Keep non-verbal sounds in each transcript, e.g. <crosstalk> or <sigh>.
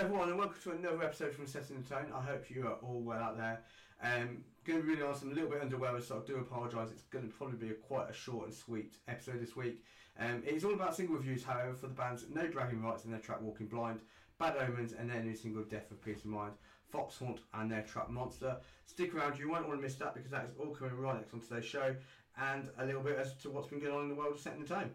everyone, and welcome to another episode from Setting the Tone. I hope you are all well out there. Um, going to be really honest, a little bit under weather, so I do apologise. It's going to probably be a quite a short and sweet episode this week. Um, it's all about single reviews, however, for the bands No Bragging Rights and their track Walking Blind, Bad Omens and their new single Death of Peace of Mind, Fox Foxhaunt and their track Monster. Stick around, you won't want to miss that because that is all coming right next on today's show, and a little bit as to what's been going on in the world of Setting the Tone.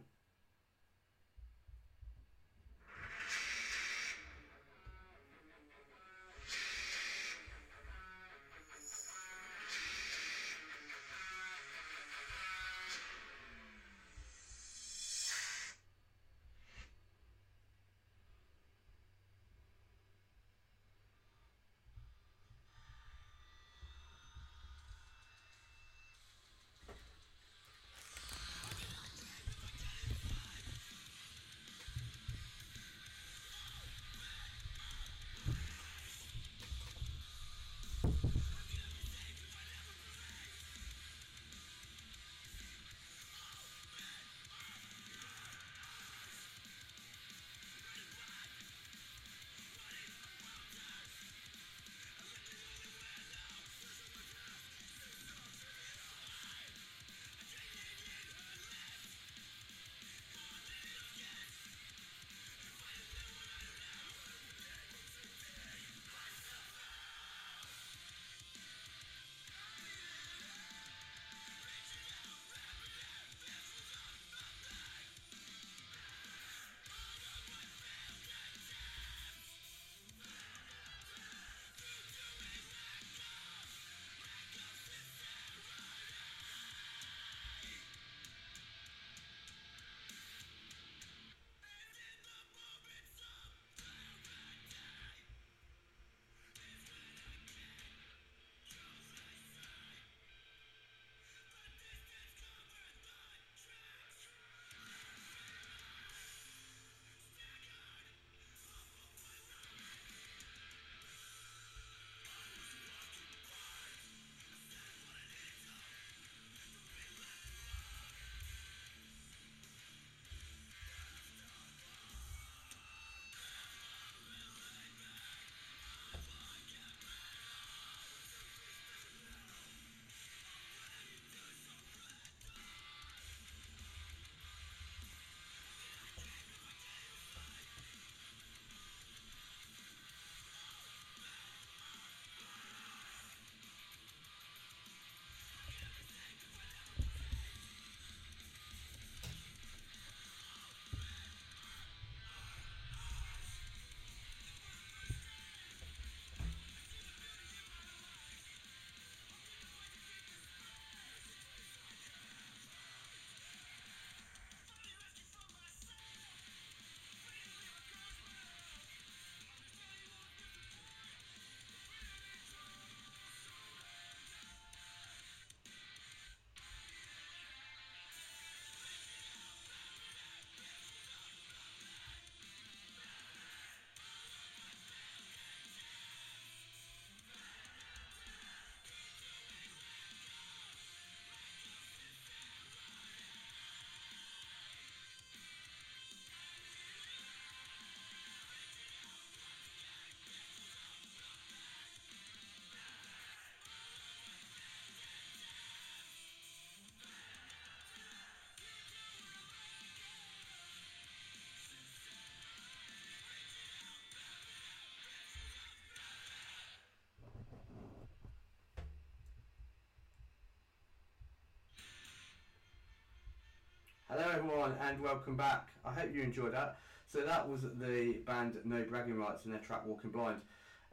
Hello everyone and welcome back. I hope you enjoyed that. So that was the band No Bragging Rights and their track Walking Blind.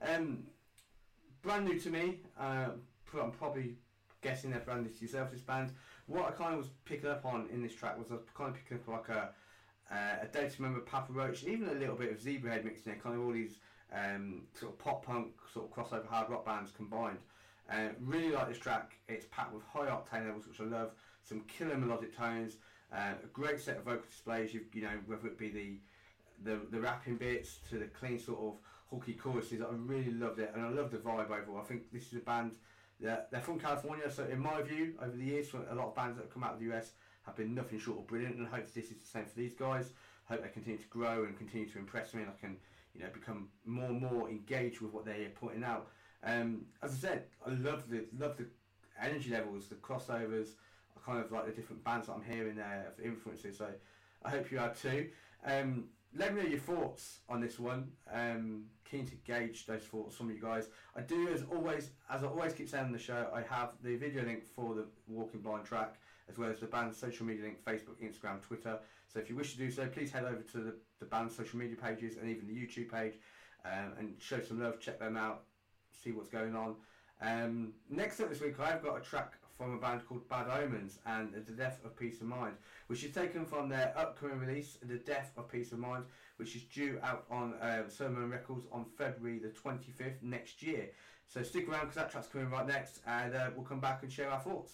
Um, brand new to me. Uh, I'm probably guessing they're brand new to yourself. This band. What I kind of was picking up on in this track was I was kind of picking up like a uh, A Day to Remember, Papa Roach, even a little bit of Zebrahead mixed in there. Kind of all these um, sort of pop punk, sort of crossover hard rock bands combined. Uh, really like this track. It's packed with high octane levels, which I love. Some killer melodic tones. Uh, a great set of vocal displays. You've, you know, whether it be the the the rapping bits to the clean sort of hooky choruses. I really loved it, and I love the vibe overall. I think this is a band that they're from California, so in my view, over the years, a lot of bands that have come out of the US have been nothing short of brilliant, and I hope this is the same for these guys. Hope they continue to grow and continue to impress me, and I can, you know become more and more engaged with what they're putting out. Um, as I said, I love the love the energy levels, the crossovers, I kind of like the different bands that I'm hearing there of influences. So I hope you are too. Um, let me know your thoughts on this one. Um, keen to gauge those thoughts from you guys. I do, as always, as I always keep saying on the show, I have the video link for the Walking Blind track, as well as the band's social media link, Facebook, Instagram, Twitter. So if you wish to do so, please head over to the, the band's social media pages and even the YouTube page um, and show some love, check them out, see what's going on. Um, next up this week, I've got a track from a band called Bad Omens and The Death of Peace of Mind, which is taken from their upcoming release, The Death of Peace of Mind, which is due out on uh, Sumerian Records on February the 25th next year. So stick around because that track's coming right next, and uh, we'll come back and share our thoughts.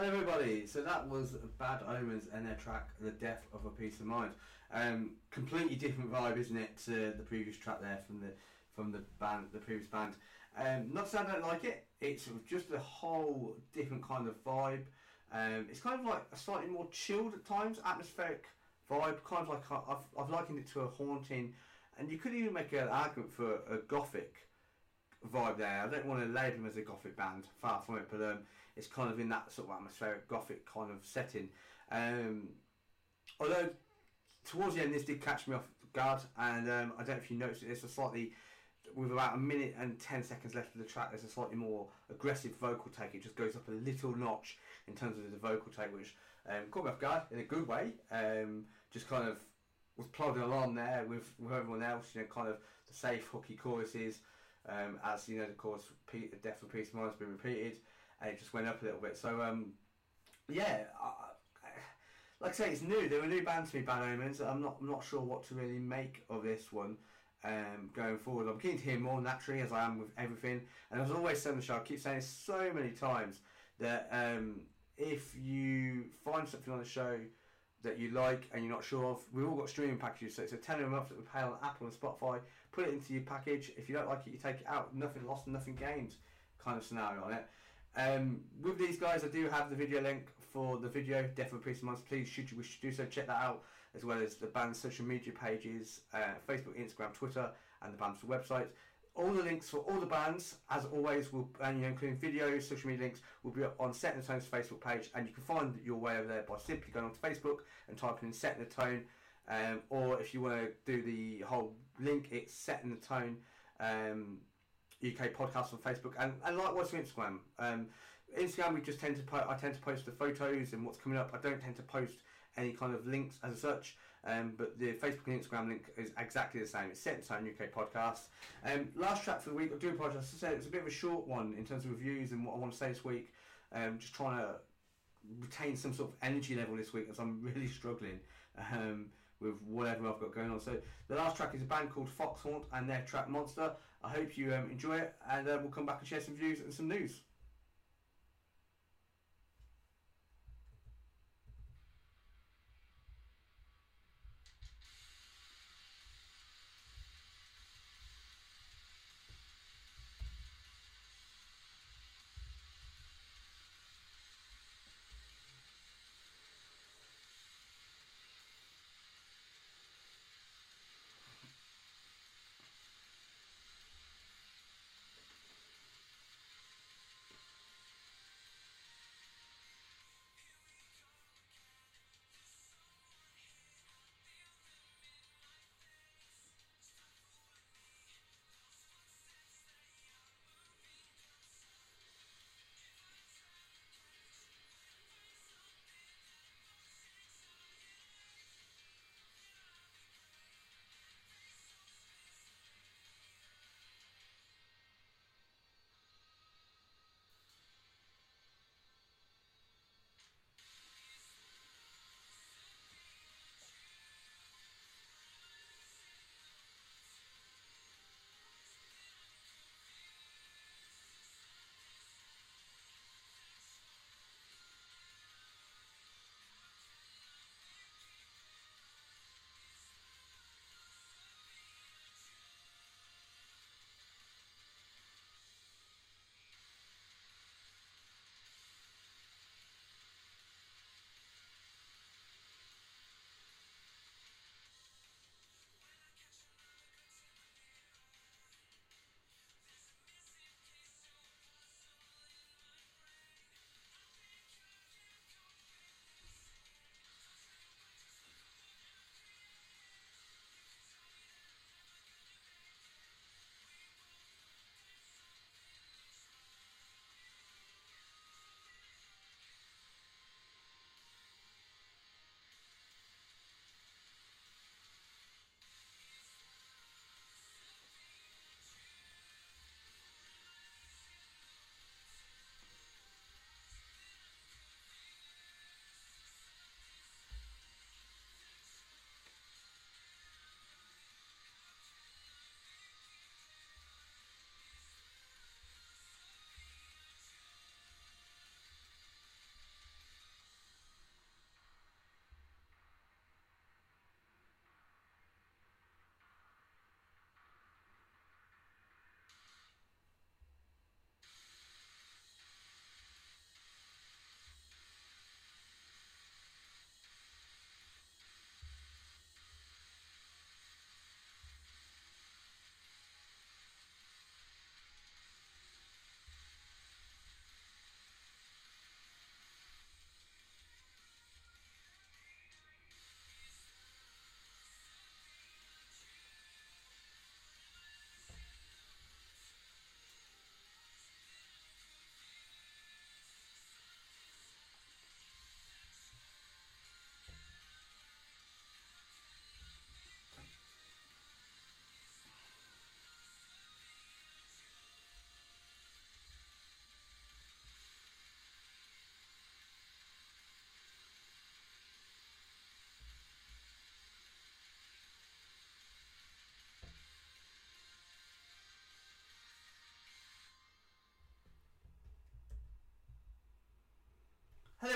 Hello everybody. So that was Bad Omens and their track "The Death of a Peace of Mind." Um, completely different vibe, isn't it, to the previous track there from the from the band, the previous band. Um, not to say I don't like it. It's just a whole different kind of vibe. Um, it's kind of like a slightly more chilled at times, atmospheric vibe. Kind of like I've, I've likened it to a haunting, and you could even make an argument for a gothic vibe there. I don't want to label them as a gothic band, far from it, but um, it's kind of in that sort of atmospheric gothic kind of setting. Um, although towards the end, this did catch me off guard, and um, I don't know if you noticed it. A slightly with about a minute and 10 seconds left of the track, there's a slightly more aggressive vocal take. It just goes up a little notch in terms of the vocal take, which um, caught me off guard in a good way. Um, just kind of was plodding along there with, with everyone else, you know, kind of the safe, hooky choruses. Um, as you know, the chorus Death of Peace of Mind has been repeated, and it just went up a little bit. So, um, yeah, I, like I say, it's new. They're a new band to me, Bad Omens. I'm not, I'm not sure what to really make of this one um, going forward. I'm keen to hear more naturally, as I am with everything. And as always on the show, I keep saying so many times that um, if you find something on the show that you like and you're not sure of, we've all got streaming packages. So it's a tenner a month that we pay on Apple and Spotify. Put it into your package. If you don't like it, you take it out. Nothing lost, nothing gained, kind of scenario on it. Um, with these guys, I do have the video link for the video, Death of of Mind. Please, should you wish to do so, check that out, as well as the band's social media pages, uh, Facebook, Instagram, Twitter, and the band's website. All the links for all the bands, as always, will and including videos, social media links, will be on Set the Tone's Facebook page, and you can find your way over there by simply going onto Facebook and typing in Set the Tone. Um, or if you want to do the whole link, it's Setting the Tone um, UK podcast on Facebook, and, and likewise on Instagram. Um, Instagram, we just tend to I tend to post the photos and what's coming up. I don't tend to post any kind of links as such. Um, but the Facebook and Instagram link is exactly the same. It's Set in Stone UK podcast. Um, last track for the week. I do apologise. I said it's a bit of a short one in terms of reviews and what I want to say this week. Um, just trying to retain some sort of energy level this week as I'm <laughs> really struggling um, with whatever I've got going on. So the last track is a band called Foxhaunt and their track Monster. I hope you um, enjoy it, and uh, we'll come back and share some views and some news.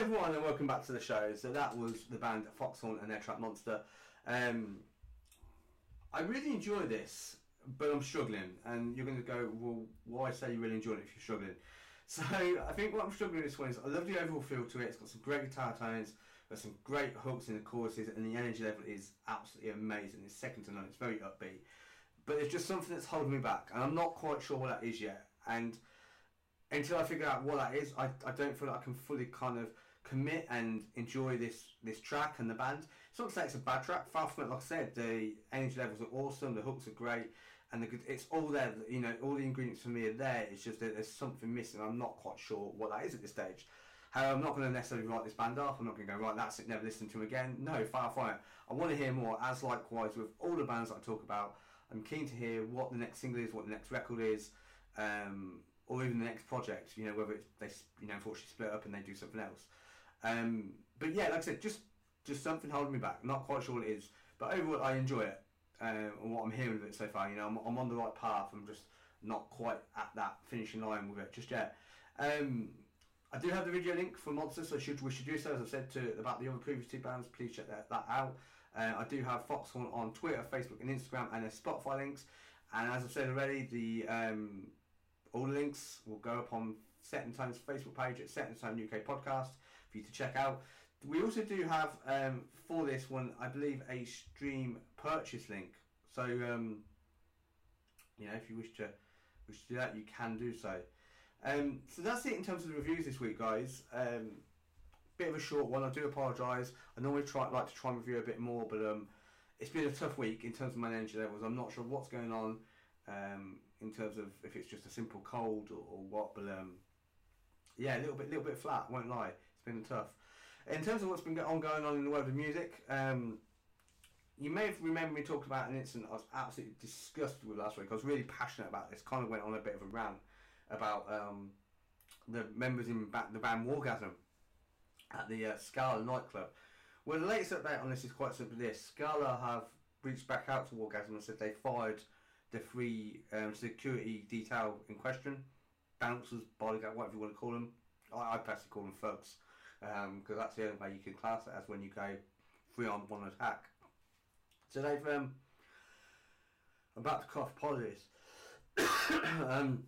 Everyone and welcome back to the show. So that was the band Foxhaunt and their Trap Monster. Um, I really enjoy this, but I'm struggling. And you're going to go, well, why say you really enjoy it if you're struggling? <laughs> So I think what I'm struggling with this one is I love the overall feel to it. It's got some great guitar tones, got some great hooks in the choruses, and the energy level is absolutely amazing. It's second to none. It's very upbeat, but there's just something that's holding me back, and I'm not quite sure what that is yet. And until I figure out what that is, I, I don't feel like I can fully kind of commit and enjoy this this track and the band. It's not to say it's a bad track. Far from it. Like I said, the energy levels are awesome. The hooks are great and the, it's all there. You know, all the ingredients for me are there. It's just that there's something missing. I'm not quite sure what that is at this stage. However, I'm not going to necessarily write this band off. I'm not going to go right. That's it. Never listen to them again. No, far from it. I want to hear more. As likewise with all the bands that I talk about, I'm keen to hear what the next single is, what the next record is, um, or even the next project. You know, whether it's they you know unfortunately split up and they do something else. Um, but yeah, like I said, just just something holding me back. Not quite sure what it is, but overall I enjoy it um, and what I'm hearing of it so far. You know, I'm, I'm, on the right path. I'm just not quite at that finishing line with it just yet. Um, I do have the video link for Monsters, so should we should do so. As I said to about the other previous two bands, please check that, that out. Uh, I do have Foxhaunt on Twitter, Facebook, and Instagram, and their Spotify links. And as I've said already, the um, all the links will go up on Set in Tone's Facebook page at Set in Tone UK Podcast for you to check out. We also do have um, for this one, I believe, a stream purchase link. So, um, you know, if you wish to wish to do that, you can do so. Um, so that's it in terms of the reviews this week, guys. Um, bit of a short one. I do apologise. I normally try like to try and review a bit more, but um, it's been a tough week in terms of my energy levels. I'm not sure what's going on um, in terms of if it's just a simple cold or, or what, but um, yeah, a little bit, little bit flat. Won't lie. It's been tough. In terms of what's been ongoing on in the world of music, um, you may have remembered me talking about an incident I was absolutely disgusted with last week. I was really passionate about this. Kind of went on a bit of a rant about um, the members in the band Wargasm at the uh, Scala nightclub. Well, the latest update on this is quite simply this: Scala have reached back out to Wargasm and said they fired the three um, security detail in question, bouncers, bodyguard, whatever you want to call them. I, I personally call them thugs because um, that's the only way you can class it as when you go three on one attack. So they've um, about to cough apologies. <coughs> um,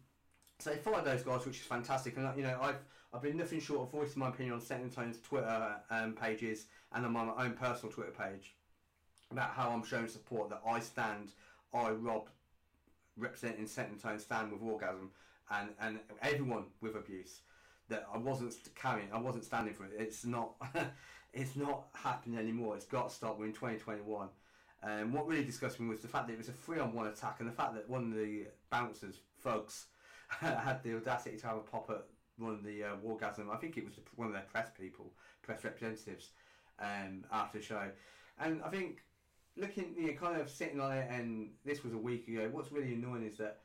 so they followed those guys, which is fantastic. And you know, I've I've been nothing short of voicing my opinion on Set in Tone's Twitter um, pages and on my own personal Twitter page about how I'm showing support that I stand, I Rob, representing Set in Tone stand with Wargasm and and everyone with abuse that I wasn't carrying, I wasn't standing for it. It's not, <laughs> it's not happening anymore. It's got to stop. We're in 2021. And um, what really disgusted me was the fact that it was a three-on-one attack, and the fact that one of the bouncers, folks, <laughs> had the audacity to have a pop at one of the uh, Wargasm. I think it was one of their press people, press representatives, um, after the show. And I think looking, you know, kind of sitting on it, and this was a week ago. What's really annoying is that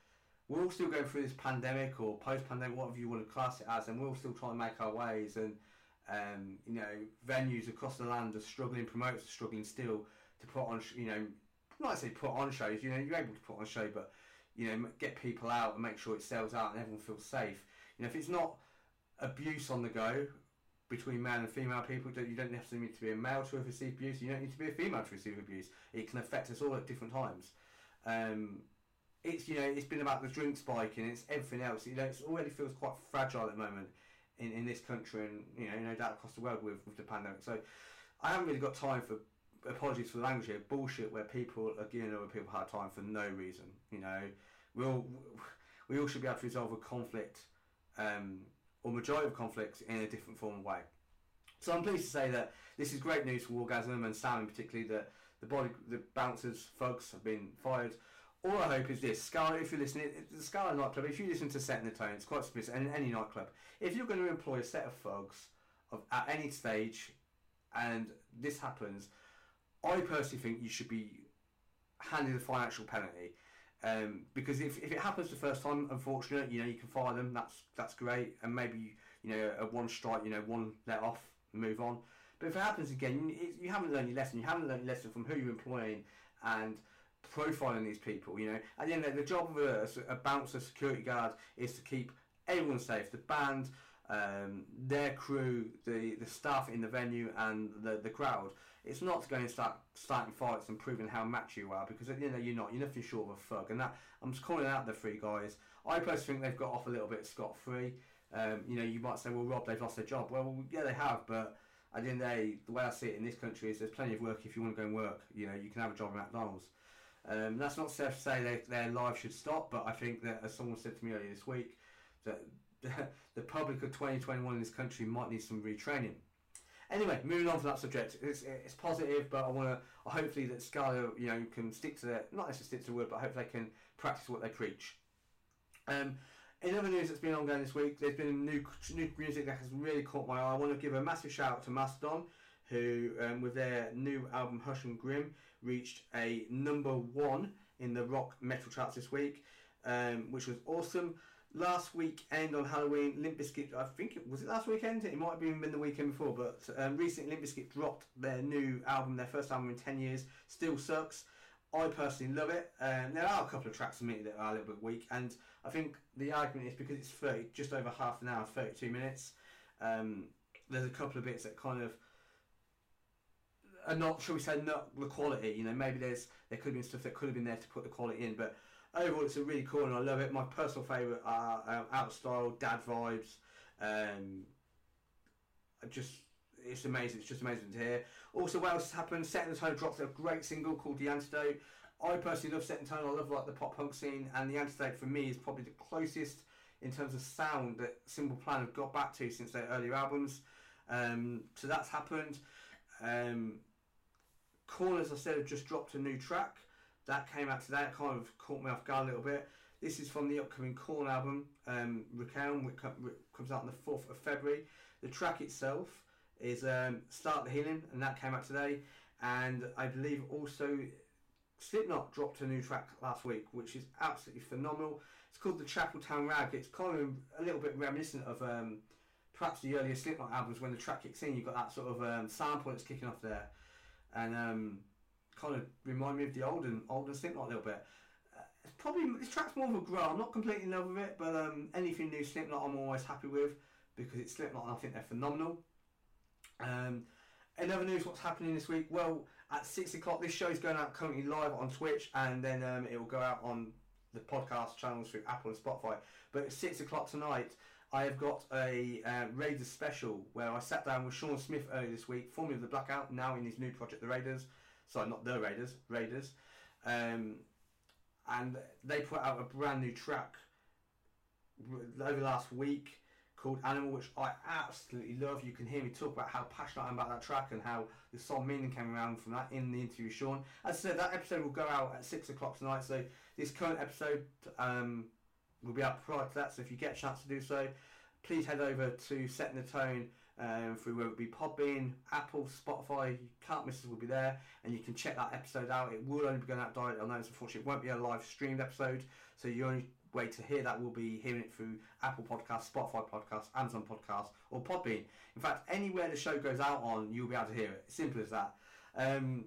we're all still going through this pandemic or post-pandemic, whatever you want to class it as, and we're all still trying to make our ways. And um, you know, venues across the land are struggling, promoters are struggling still to put on, you know, not say put on shows. You know, you're able to put on a show, but you know, get people out and make sure it sells out and everyone feels safe. You know, if it's not abuse on the go between male and female people, you don't necessarily need to be a male to receive abuse. You don't need to be a female to receive abuse. It can affect us all at different times. Um, it's you know it's been about the drink spike and it's everything else. You know, it already feels quite fragile at the moment in, in this country and you know no doubt across the world with, with the pandemic. So I haven't really got time for apologies for the language here bullshit where people are giving other people hard time for no reason. You know, we all we all should be able to resolve a conflict um, or majority of conflicts in a different form of way. So I'm pleased to say that this is great news for Wargasm and Sam in that the body the bouncers folks have been fired all I hope is this, Scala, if you're listening, the Scala nightclub, if you listen to Set in the Tone, it's quite specific, and any nightclub, if you're going to employ a set of folks of, at any stage, and this happens, I personally think you should be handed a financial penalty. Um, because if, if it happens the first time, unfortunately, you know, you can fire them, that's that's great, and maybe, you know, a one strike, you know, one let off, move on. But if it happens again, you, you haven't learned your lesson, you haven't learned your lesson from who you're employing, and profiling these people. You know, at the end of the, the job of a, a bouncer security guard is to keep everyone safe. The band, um, their crew, the the staff in the venue, and the the crowd. It's not going to start starting fights and proving how match you are because you know you're not. You're nothing short of a thug, and that I'm just calling out the three guys. I personally think they've got off a little bit scot free. Um, you know, you might say, well, Rob, they've lost their job. Well, yeah, they have, but at the end of the day, the way I see it in this country is there's plenty of work if you want to go and work. You know, you can have a job at McDonald's. Um, that's not to say they, their life should stop, but I think that, as someone said to me earlier this week, that <laughs> the public of 2021 in this country might need some retraining. Anyway, moving on from that subject, it's, it's positive, but I want to hopefully that Scala, you know, can stick to their not necessarily stick to the word, but hopefully they can practice what they preach. Um, in other news that's been ongoing this week, there's been new new music that has really caught my eye. I want to give a massive shout out to Mastodon, who um, with their new album Hushed and Grim reached a number one in the rock metal charts this week, um, which was awesome. Last weekend on Halloween, Limp Bizkit, I think it was it last weekend. It might have even been the weekend before, but um, recently Limp Bizkit dropped their new album, their first album in ten years. Still sucks. I personally love it. Um, there are a couple of tracks for me that are a little bit weak, and I think the argument is because it's 30, just over half an hour, 32 minutes. Um, there's a couple of bits that kind of are not, shall we say, not the quality. You know, maybe there's there could have been stuff that could have been there to put the quality in, but overall, it's a really cool and I love it. My personal favourite are um, Out of Style, Dad Vibes. Um, just it's amazing. It's just amazing to hear. Also, what else has happened? Set the Tone dropped a great single called The Antidote. I personally love Set in Tone. I love like the pop punk scene, and The Antidote for me is probably the closest in terms of sound that Simple Plan have got back to since their earlier albums. Um, so that's happened. Um, Korn, as I said, have just dropped a new track. That came out today. It kind of caught me off guard a little bit. This is from the upcoming Korn album, um, which comes out on the 4th of February. The track itself is um, Start the Healing, and that came out today. And I believe also Slipknot dropped a new track last week, which is absolutely phenomenal. It's called the Chapeltown Rag. It's kind of a little bit reminiscent of um, perhaps the earlier Slipknot albums when the track kicks in. You've got that sort of um, sample that's kicking off there, and um, kind of remind me of the olden olden Slipknot a little bit. Uh, it's probably this track's more of a grow. I'm not completely in love with it, but um, anything new Slipknot I'm always happy with because it's Slipknot and I think they're phenomenal. Um, in other news, what's happening this week? Well, at six o'clock, this show is going out currently live on Twitch, and then um, it will go out on the podcast channels through Apple and Spotify. But at six o'clock tonight, I have got a uh, Raiders special where I sat down with Sean Smith earlier this week, formerly of the Blackout, now in his new project, the Raiders. Sorry, not the Raiders, Raiders. Um, and they put out a brand new track over last week called Animal, which I absolutely love. You can hear me talk about how passionate I am about that track and how the song meaning came around from that in the interview Sean. As I said, that episode will go out at six o'clock tonight. So this current episode um, will be out prior to that. So if you get a chance to do so, please head over to Setting the Tone um, through whether it be Podbean, Apple, Spotify. You can't miss us. We'll be there, and you can check that episode out. It will only be going out direct on those. Unfortunately, it won't be a live streamed episode, so your only way to hear that will be hearing it through Apple Podcasts, Spotify Podcasts, Amazon Podcasts, or Podbean. In fact, anywhere the show goes out on, you'll be able to hear it. Simple as that. Um,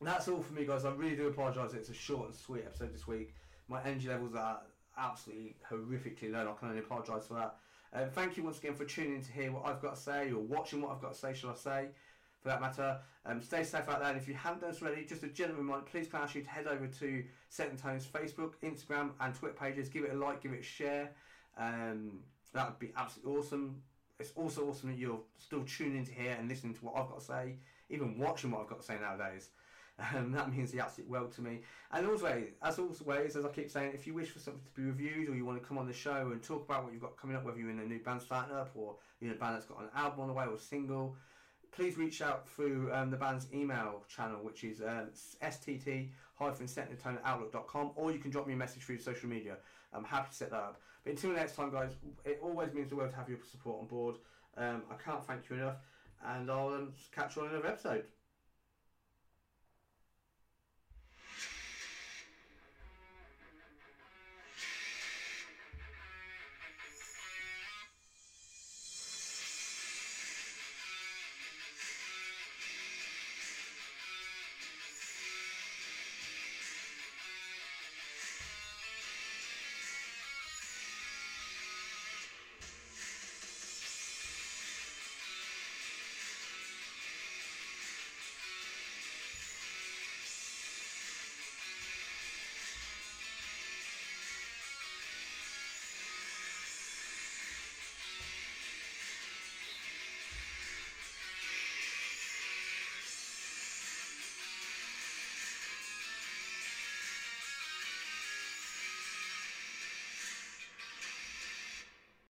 that's all for me, guys. I really do apologise. It's a short and sweet episode this week. My energy levels are absolutely horrifically low. I can only apologise for that. Um, thank you once again for tuning in to hear what I've got to say or watching what I've got to say, shall I say for that matter. Um, stay safe out there, and if you haven't done so already, just a gentle reminder, please can I ask you to head over to Set and Tone's Facebook, Instagram, and Twitter pages. Give it a like, give it a share. Um, that would be absolutely awesome. It's also awesome that you're still tuning in to hear and listening to what I've got to say, even watching what I've got to say nowadays. Um, that means the absolute world to me. And also, as always, as I keep saying, if you wish for something to be reviewed or you want to come on the show and talk about what you've got coming up, whether you're in a new band starting up or you're in a band that's got an album on the way or a single, please reach out through um, the band's email channel, which is um, stt outlook.com, or you can drop me a message through social media. I'm happy to set that up. But until next time, guys, it always means the world to have your support on board. Um, I can't thank you enough, and I'll um, catch you on another episode.